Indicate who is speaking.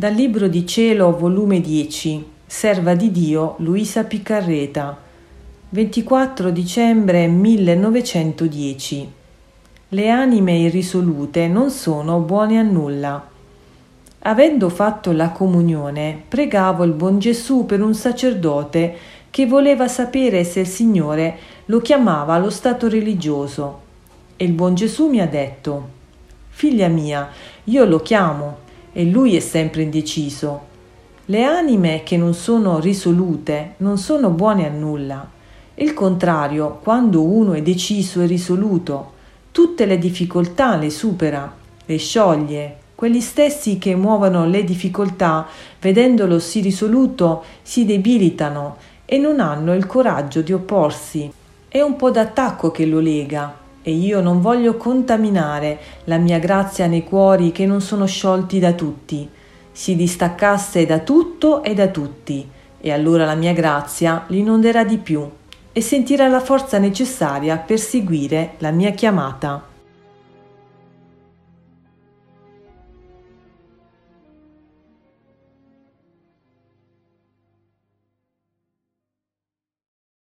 Speaker 1: Dal Libro di Cielo, volume 10, Serva di Dio Luisa Piccarreta, 24 dicembre 1910. Le anime irrisolute non sono buone a nulla. Avendo fatto la comunione, pregavo il buon Gesù per un sacerdote che voleva sapere se il Signore lo chiamava allo stato religioso. E il buon Gesù mi ha detto, Figlia mia, io lo chiamo e lui è sempre indeciso. Le anime che non sono risolute non sono buone a nulla. Il contrario, quando uno è deciso e risoluto, tutte le difficoltà le supera, le scioglie. Quelli stessi che muovono le difficoltà, vedendolo sì risoluto, si debilitano e non hanno il coraggio di opporsi. È un po' d'attacco che lo lega, e io non voglio contaminare la mia grazia nei cuori che non sono sciolti da tutti. Si distaccasse da tutto e da tutti, e allora la mia grazia li inonderà di più e sentirà la forza necessaria per seguire la mia chiamata.